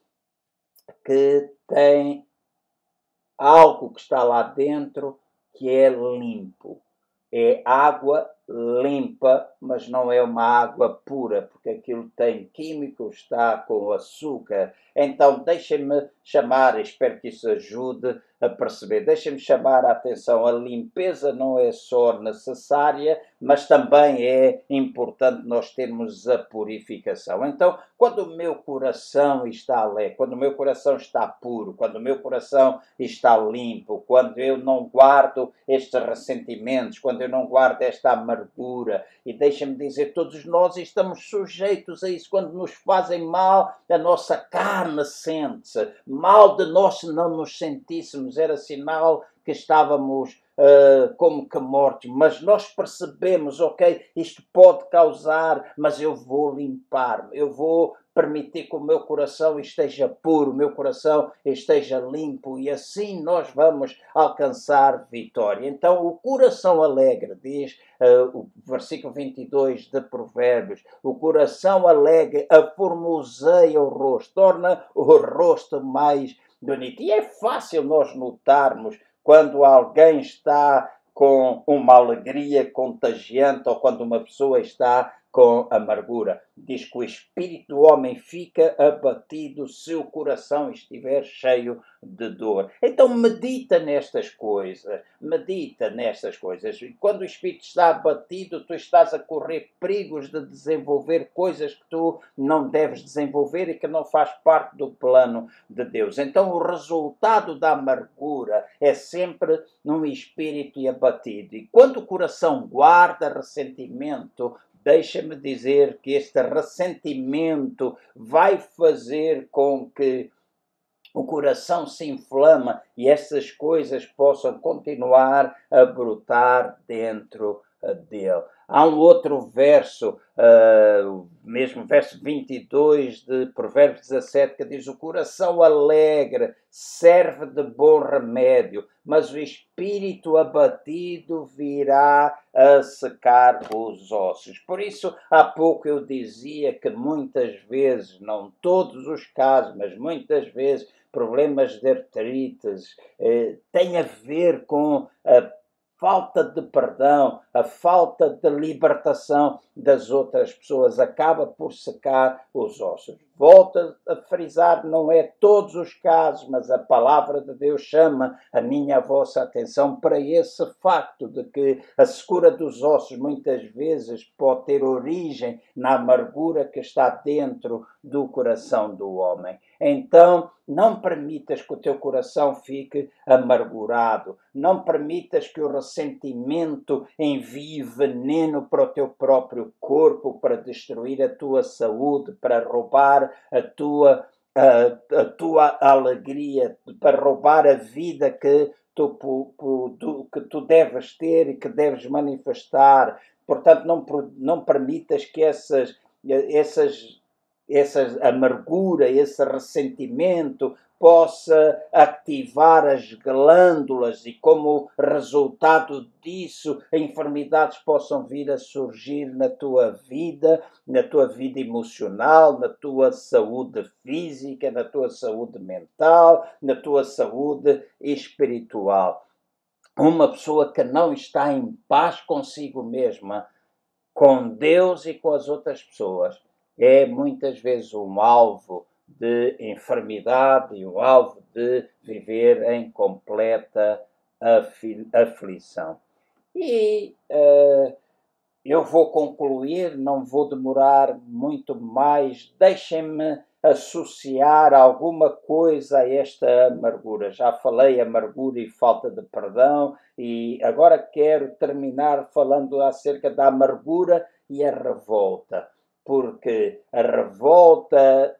Speaker 1: que tem algo que está lá dentro que é limpo. É água limpa, mas não é uma água pura, porque aquilo tem químico, está com açúcar. Então, deixem-me chamar, espero que isso ajude a perceber. Deixem-me chamar a atenção: a limpeza não é só necessária, mas também é importante nós termos a purificação. Então, quando o meu coração está alegre, quando o meu coração está puro, quando o meu coração está limpo, quando eu não guardo estes ressentimentos, quando eu não guardo esta amargura, e deixem-me dizer, todos nós estamos sujeitos a isso. Quando nos fazem mal, a nossa carne sente-se. Mal de nós se não nos sentíssemos era sinal que estávamos uh, como que mortos, mas nós percebemos, ok, isto pode causar, mas eu vou limpar-me, eu vou permitir que o meu coração esteja puro, o meu coração esteja limpo e assim nós vamos alcançar vitória. Então, o coração alegre, diz uh, o versículo 22 de Provérbios, o coração alegre a formoseia o rosto, torna o rosto mais E é fácil nós notarmos quando alguém está com uma alegria contagiante ou quando uma pessoa está com amargura. Diz que o espírito do homem fica abatido se o coração estiver cheio de dor. Então medita nestas coisas, medita nestas coisas. E quando o espírito está abatido, tu estás a correr perigos de desenvolver coisas que tu não deves desenvolver e que não faz parte do plano de Deus. Então o resultado da amargura é sempre num espírito abatido. E quando o coração guarda ressentimento, deixa-me dizer que este ressentimento vai fazer com que o coração se inflama e essas coisas possam continuar a brotar dentro dele. Há um outro verso, uh, mesmo verso 22 de Provérbios 17, que diz: O coração alegre serve de bom remédio, mas o espírito abatido virá a secar os ossos. Por isso, há pouco eu dizia que muitas vezes, não todos os casos, mas muitas vezes, problemas de artrites eh, têm a ver com a falta de perdão, a falta de libertação das outras pessoas acaba por secar os ossos. Volto a frisar, não é todos os casos, mas a palavra de Deus chama a minha a vossa atenção para esse facto de que a secura dos ossos muitas vezes pode ter origem na amargura que está dentro do coração do homem. Então, não permitas que o teu coração fique amargurado, não permitas que o ressentimento envie veneno para o teu próprio corpo, para destruir a tua saúde, para roubar a tua, a, a tua alegria, para roubar a vida que tu, que tu deves ter e que deves manifestar. Portanto, não, não permitas que essas, essas essa amargura, esse ressentimento possa ativar as glândulas e, como resultado disso, enfermidades possam vir a surgir na tua vida, na tua vida emocional, na tua saúde física, na tua saúde mental, na tua saúde espiritual. Uma pessoa que não está em paz consigo mesma, com Deus e com as outras pessoas, é muitas vezes um alvo de enfermidade e um alvo de viver em completa aflição. E uh, eu vou concluir, não vou demorar muito mais. Deixem-me associar alguma coisa a esta amargura. Já falei amargura e falta de perdão, e agora quero terminar falando acerca da amargura e a revolta porque a revolta,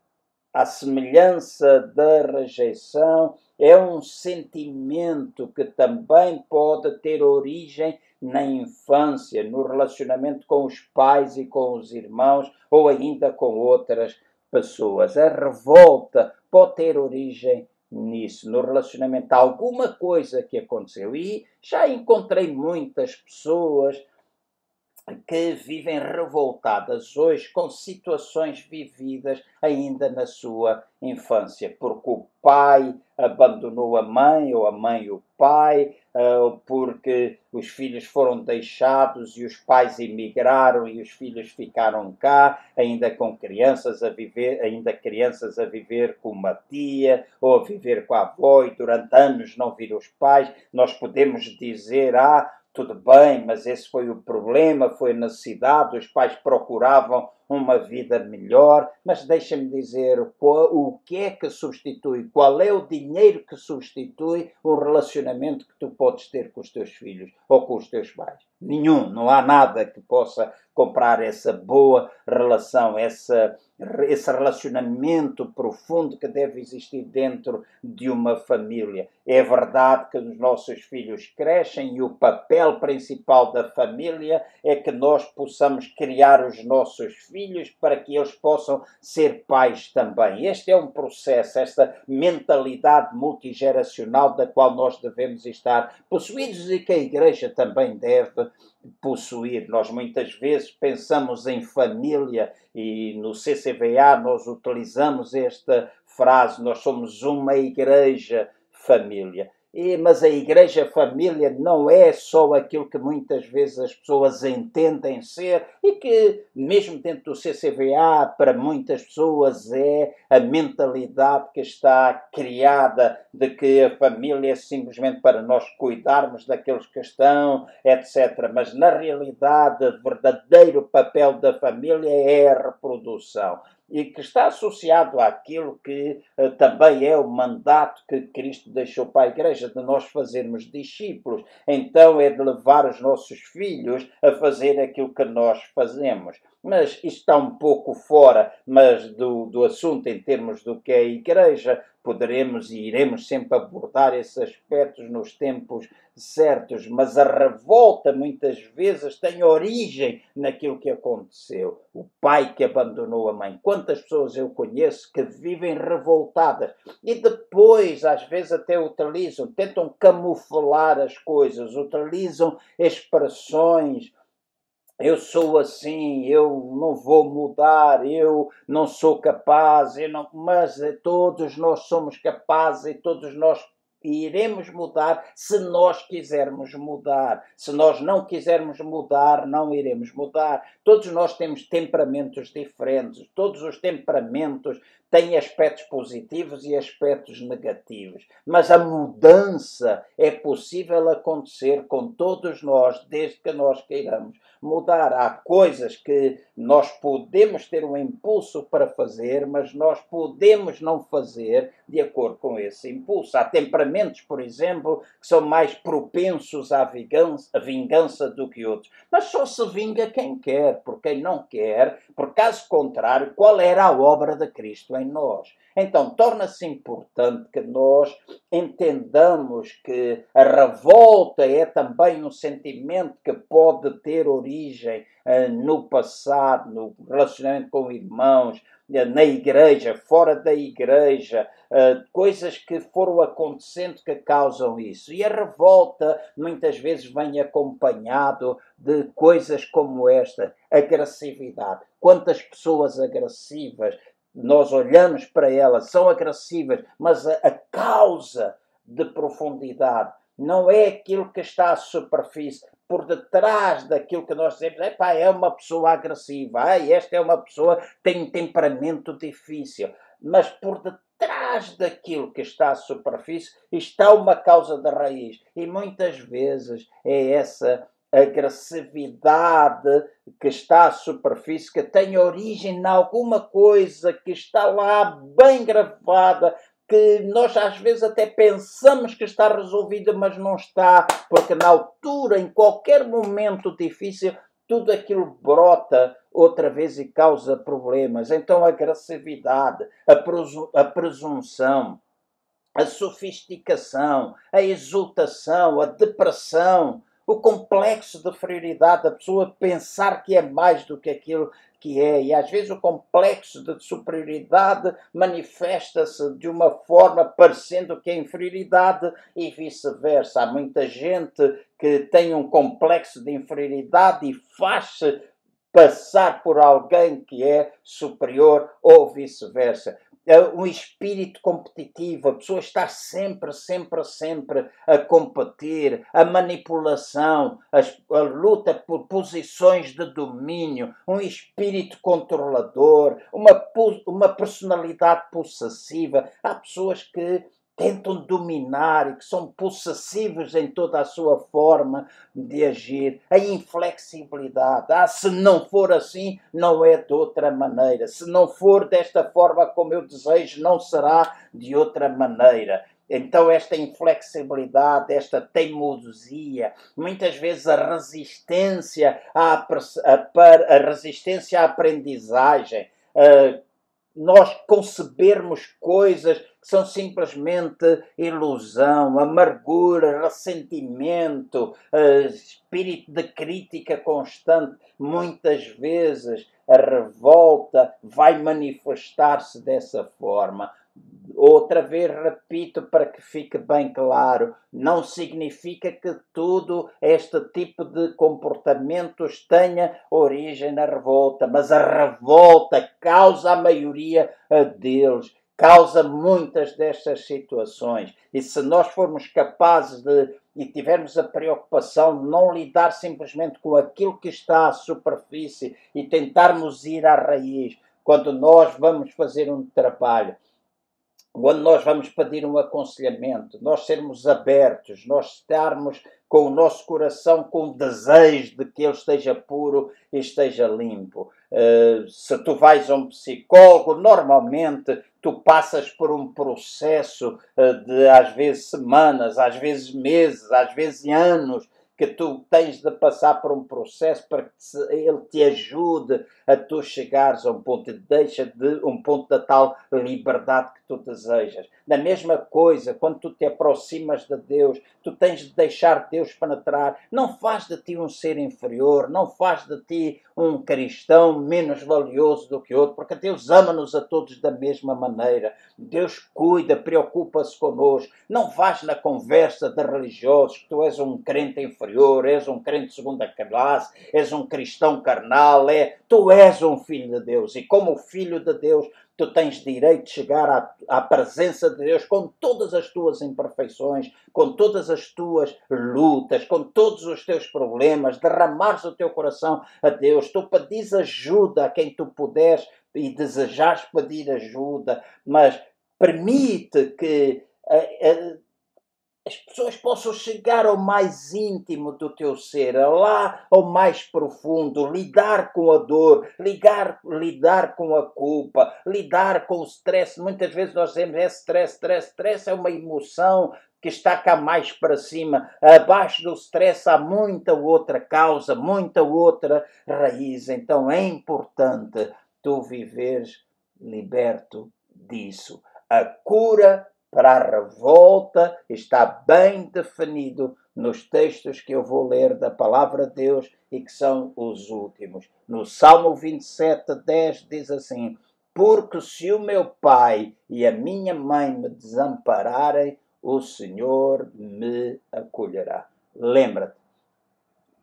Speaker 1: à semelhança da rejeição, é um sentimento que também pode ter origem na infância, no relacionamento com os pais e com os irmãos ou ainda com outras pessoas. A revolta pode ter origem nisso, no relacionamento. Alguma coisa que aconteceu. E já encontrei muitas pessoas que vivem revoltadas hoje com situações vividas ainda na sua infância, porque o pai abandonou a mãe ou a mãe o pai, eh, porque os filhos foram deixados e os pais emigraram e os filhos ficaram cá, ainda com crianças a viver, ainda crianças a viver com uma tia ou a viver com a avó e durante anos não viram os pais. Nós podemos dizer, ah, tudo bem, mas esse foi o problema, foi a necessidade, os pais procuravam uma vida melhor, mas deixa-me dizer qual, o que é que substitui, qual é o dinheiro que substitui o relacionamento que tu podes ter com os teus filhos ou com os teus pais. Nenhum, não há nada que possa comprar essa boa relação, essa, esse relacionamento profundo que deve existir dentro de uma família. É verdade que os nossos filhos crescem e o papel principal da família é que nós possamos criar os nossos filhos para que eles possam ser pais também. Este é um processo, esta mentalidade multigeracional da qual nós devemos estar possuídos e que a Igreja também deve possuir. Nós muitas vezes pensamos em família e no CCVA nós utilizamos esta frase: nós somos uma igreja família. E, mas a igreja família não é só aquilo que muitas vezes as pessoas entendem ser e que, mesmo dentro do CCVA, para muitas pessoas é a mentalidade que está criada de que a família é simplesmente para nós cuidarmos daqueles que estão, etc. Mas, na realidade, o verdadeiro papel da família é a reprodução e que está associado àquilo que uh, também é o mandato que Cristo deixou para a Igreja, de nós fazermos discípulos. Então é de levar os nossos filhos a fazer aquilo que nós fazemos mas isto está um pouco fora mas do, do assunto em termos do que é a Igreja. Poderemos e iremos sempre abordar esses aspectos nos tempos certos, mas a revolta muitas vezes tem origem naquilo que aconteceu. O pai que abandonou a mãe. Quantas pessoas eu conheço que vivem revoltadas e depois, às vezes, até utilizam, tentam camuflar as coisas, utilizam expressões eu sou assim, eu não vou mudar, eu não sou capaz, eu não... mas todos nós somos capazes e todos nós iremos mudar se nós quisermos mudar. Se nós não quisermos mudar, não iremos mudar. Todos nós temos temperamentos diferentes, todos os temperamentos têm aspectos positivos e aspectos negativos. Mas a mudança é possível acontecer com todos nós, desde que nós queiramos mudar. Há coisas que nós podemos ter um impulso para fazer, mas nós podemos não fazer de acordo com esse impulso. Há temperamentos, por exemplo, que são mais propensos à vingança, à vingança do que outros. Mas só se vinga quem quer, por quem não quer, por caso contrário, qual era a obra de Cristo em nós? Então, torna-se importante que nós entendamos que a revolta é também um sentimento que pode ter origem uh, no passado, no relacionamento com irmãos, na igreja, fora da igreja, uh, coisas que foram acontecendo que causam isso. E a revolta muitas vezes vem acompanhado de coisas como esta, agressividade. Quantas pessoas agressivas nós olhamos para elas, são agressivas, mas a, a causa de profundidade não é aquilo que está à superfície, por detrás daquilo que nós dizemos, Epá, é uma pessoa agressiva, Ai, esta é uma pessoa que tem um temperamento difícil. Mas por detrás daquilo que está à superfície está uma causa da raiz. E muitas vezes é essa agressividade que está à superfície, que tem origem em alguma coisa que está lá bem gravada, que nós às vezes até pensamos que está resolvida, mas não está, porque na altura, em qualquer momento difícil, tudo aquilo brota outra vez e causa problemas. Então a agressividade, a presunção, a sofisticação, a exultação, a depressão, o complexo de superioridade, a pessoa pensar que é mais do que aquilo que é. E às vezes o complexo de superioridade manifesta-se de uma forma parecendo que é inferioridade e vice-versa. Há muita gente que tem um complexo de inferioridade e faz-se passar por alguém que é superior ou vice-versa. É um espírito competitivo, a pessoa está sempre, sempre, sempre a competir, a manipulação, a, a luta por posições de domínio, um espírito controlador, uma, uma personalidade possessiva. Há pessoas que tentam dominar e que são possessivos em toda a sua forma de agir, a inflexibilidade. Ah, se não for assim, não é de outra maneira. Se não for desta forma como eu desejo, não será de outra maneira. Então, esta inflexibilidade, esta teimosia, muitas vezes a resistência à, a, resistência à aprendizagem, uh, nós concebermos coisas são simplesmente ilusão, amargura, ressentimento, uh, espírito de crítica constante. Muitas vezes a revolta vai manifestar-se dessa forma. Outra vez repito para que fique bem claro: não significa que tudo este tipo de comportamentos tenha origem na revolta, mas a revolta causa a maioria deles causa muitas destas situações. E se nós formos capazes de e tivermos a preocupação de não lidar simplesmente com aquilo que está à superfície e tentarmos ir à raiz, quando nós vamos fazer um trabalho, quando nós vamos pedir um aconselhamento, nós sermos abertos, nós estarmos com o nosso coração com desejo de que ele esteja puro e esteja limpo. Uh, se tu vais a um psicólogo, normalmente tu passas por um processo uh, de às vezes semanas, às vezes meses, às vezes anos, que tu tens de passar por um processo para que ele te ajude a tu chegares a um ponto, deixa de um ponto da tal liberdade que tu desejas. Na mesma coisa, quando tu te aproximas de Deus, tu tens de deixar Deus penetrar. Não faz de ti um ser inferior, não faz de ti um cristão menos valioso do que outro, porque Deus ama-nos a todos da mesma maneira. Deus cuida, preocupa-se connosco. Não vais na conversa de religiosos que tu és um crente inferior, és um crente de segunda classe, és um cristão carnal, é, tu és um filho de Deus. E como filho de Deus, tu tens direito de chegar à, à, presença de Deus com todas as tuas imperfeições, com todas as tuas lutas, com todos os teus problemas, derramares o teu coração a Deus. Tu pedis ajuda a quem tu puderes e desejares pedir ajuda, mas permite que. Uh, uh, as pessoas possam chegar ao mais íntimo do teu ser, lá ao mais profundo, lidar com a dor, ligar, lidar com a culpa, lidar com o stress. Muitas vezes nós dizemos é stress, stress, stress é uma emoção que está cá mais para cima. Abaixo do stress há muita outra causa, muita outra raiz. Então é importante tu viveres liberto disso. A cura para a revolta está bem definido nos textos que eu vou ler da palavra de Deus e que são os últimos. No Salmo 27, 10 diz assim: Porque se o meu pai e a minha mãe me desampararem, o Senhor me acolherá. Lembra-te,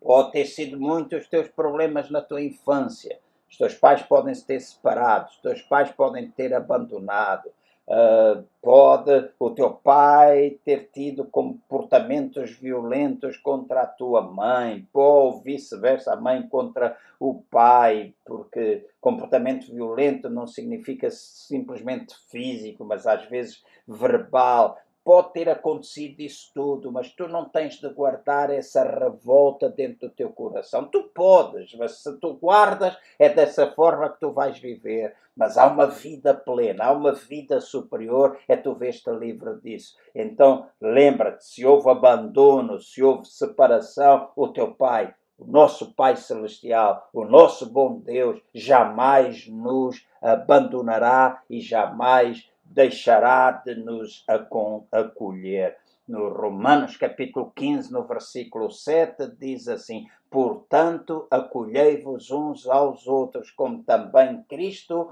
Speaker 1: pode ter sido muitos os teus problemas na tua infância. Os teus pais podem se ter separado, os teus pais podem ter abandonado, Uh, pode o teu pai ter tido comportamentos violentos contra a tua mãe, ou vice-versa, a mãe contra o pai, porque comportamento violento não significa simplesmente físico, mas às vezes verbal. Pode ter acontecido isso tudo, mas tu não tens de guardar essa revolta dentro do teu coração. Tu podes, mas se tu guardas, é dessa forma que tu vais viver. Mas há uma vida plena, há uma vida superior, é tu vês-te livre disso. Então, lembra-te: se houve abandono, se houve separação, o teu pai, o nosso Pai Celestial, o nosso bom Deus, jamais nos abandonará e jamais deixará de nos acolher. No Romanos capítulo 15, no versículo 7, diz assim: Portanto, acolhei-vos uns aos outros, como também Cristo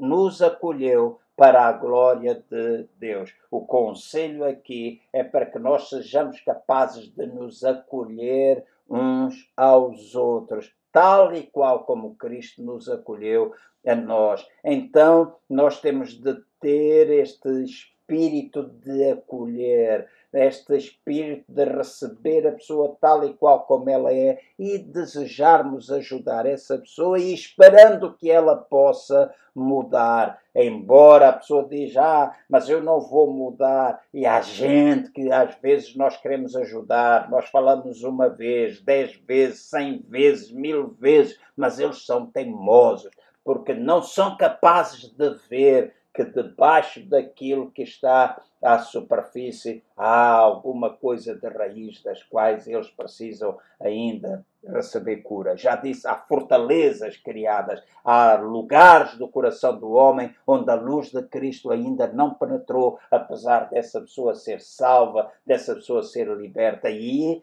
Speaker 1: nos acolheu para a glória de Deus. O conselho aqui é para que nós sejamos capazes de nos acolher uns aos outros, tal e qual como Cristo nos acolheu a nós. Então, nós temos de ter este espírito de acolher, este espírito de receber a pessoa tal e qual como ela é e desejarmos ajudar essa pessoa e esperando que ela possa mudar. Embora a pessoa diga, ah, mas eu não vou mudar. E há gente que às vezes nós queremos ajudar, nós falamos uma vez, dez vezes, cem vezes, mil vezes, mas eles são teimosos porque não são capazes de ver que debaixo daquilo que está à superfície há alguma coisa de raiz das quais eles precisam ainda receber cura. Já disse, há fortalezas criadas, há lugares do coração do homem onde a luz de Cristo ainda não penetrou, apesar dessa pessoa ser salva, dessa pessoa ser liberta. E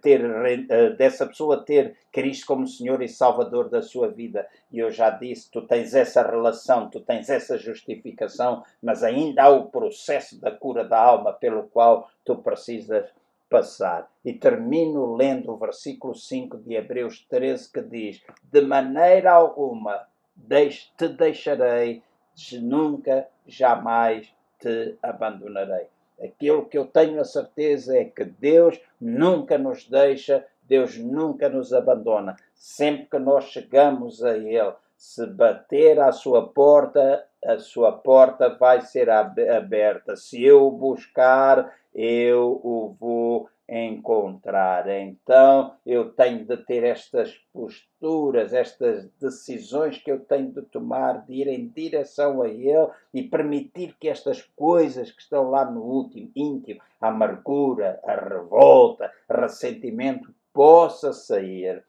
Speaker 1: ter, dessa pessoa ter Cristo como Senhor e Salvador da sua vida. E eu já disse, tu tens essa relação, tu tens essa justificação, mas ainda há o processo da cura da alma pelo qual tu precisas passar. E termino lendo o versículo 5 de Hebreus 13 que diz: De maneira alguma te deixarei nunca, jamais te abandonarei. Aquilo que eu tenho a certeza é que Deus nunca nos deixa, Deus nunca nos abandona. Sempre que nós chegamos a Ele, se bater à sua porta, a sua porta vai ser aberta. Se eu buscar, eu o vou encontrar. Então eu tenho de ter estas posturas, estas decisões que eu tenho de tomar, de ir em direção a Ele e permitir que estas coisas que estão lá no último íntimo, a amargura, a revolta, ressentimento, possa sair.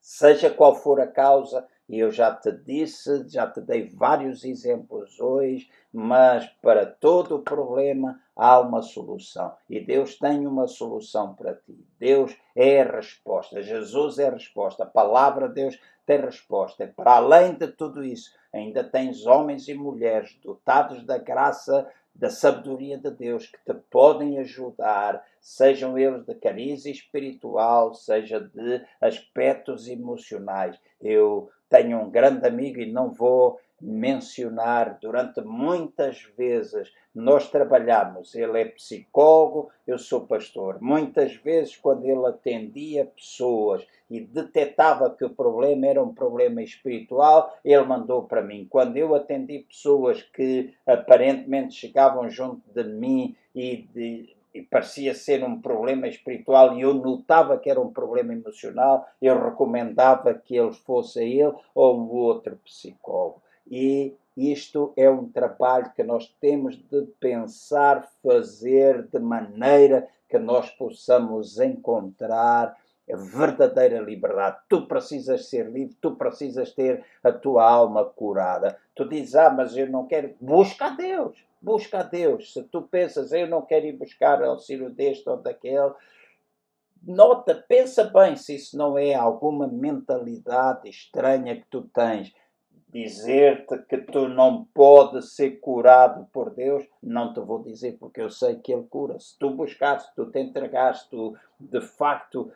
Speaker 1: Seja qual for a causa, e eu já te disse, já te dei vários exemplos hoje, mas para todo o problema há uma solução. E Deus tem uma solução para ti. Deus é a resposta. Jesus é a resposta. A palavra de Deus tem resposta. Para além de tudo isso, ainda tens homens e mulheres dotados da graça da sabedoria de Deus que te podem ajudar, sejam eles de cariz espiritual, seja de aspectos emocionais. Eu tenho um grande amigo e não vou mencionar durante muitas vezes nós trabalhamos, ele é psicólogo, eu sou pastor. Muitas vezes quando ele atendia pessoas e detectava que o problema era um problema espiritual, ele mandou para mim. Quando eu atendi pessoas que aparentemente chegavam junto de mim e de, e parecia ser um problema espiritual e eu notava que era um problema emocional, eu recomendava que ele fosse ele ou um outro psicólogo. E isto é um trabalho que nós temos de pensar, fazer de maneira que nós possamos encontrar a verdadeira liberdade. Tu precisas ser livre, tu precisas ter a tua alma curada. Tu dizes, ah, mas eu não quero. Busca a Deus, busca a Deus. Se tu pensas, eu não quero ir buscar auxílio deste ou daquele, nota, pensa bem se isso não é alguma mentalidade estranha que tu tens. Dizer-te que tu não podes ser curado por Deus, não te vou dizer porque eu sei que Ele cura. Se tu buscaste, tu te entregaste, tu de facto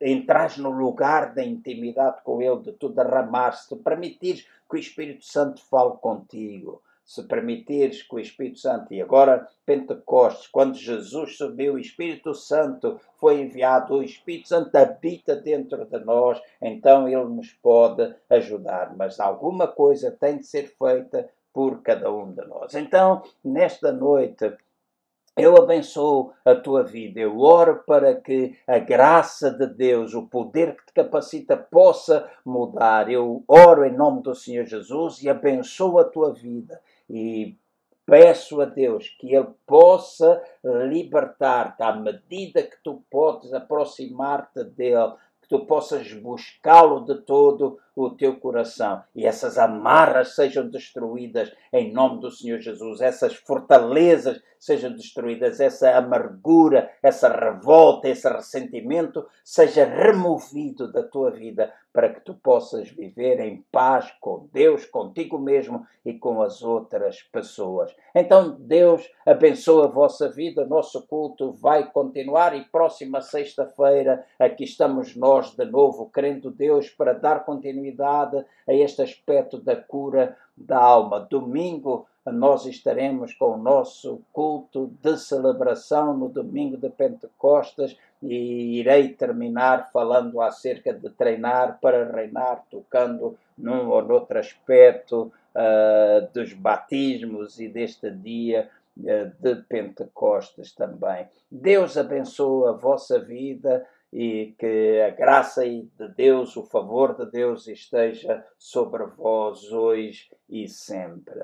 Speaker 1: entras no lugar da intimidade com Ele, de tu derramar-se, de permitires que o Espírito Santo fale contigo, se permitires que o Espírito Santo, e agora Pentecostes, quando Jesus subiu, o Espírito Santo foi enviado, o Espírito Santo habita dentro de nós, então ele nos pode ajudar. Mas alguma coisa tem de ser feita por cada um de nós. Então, nesta noite, eu abençoo a tua vida. Eu oro para que a graça de Deus, o poder que te capacita, possa mudar. Eu oro em nome do Senhor Jesus e abençoo a tua vida. E peço a Deus que Ele possa libertar-te à medida que tu podes aproximar-te dele, que tu possas buscá-lo de todo o teu coração. E essas amarras sejam destruídas em nome do Senhor Jesus, essas fortalezas sejam destruídas, essa amargura, essa revolta, esse ressentimento seja removido da tua vida para que tu possas viver em paz com Deus, contigo mesmo e com as outras pessoas. Então, Deus abençoe a vossa vida, o nosso culto vai continuar e próxima sexta-feira aqui estamos nós de novo, querendo Deus para dar continuidade continuidade a este aspecto da cura da alma. Domingo nós estaremos com o nosso culto de celebração no domingo de Pentecostes e irei terminar falando acerca de treinar para reinar, tocando num ou noutro aspecto uh, dos batismos e deste dia uh, de Pentecostes também. Deus abençoe a vossa vida e que a graça de Deus, o favor de Deus esteja sobre vós hoje e sempre.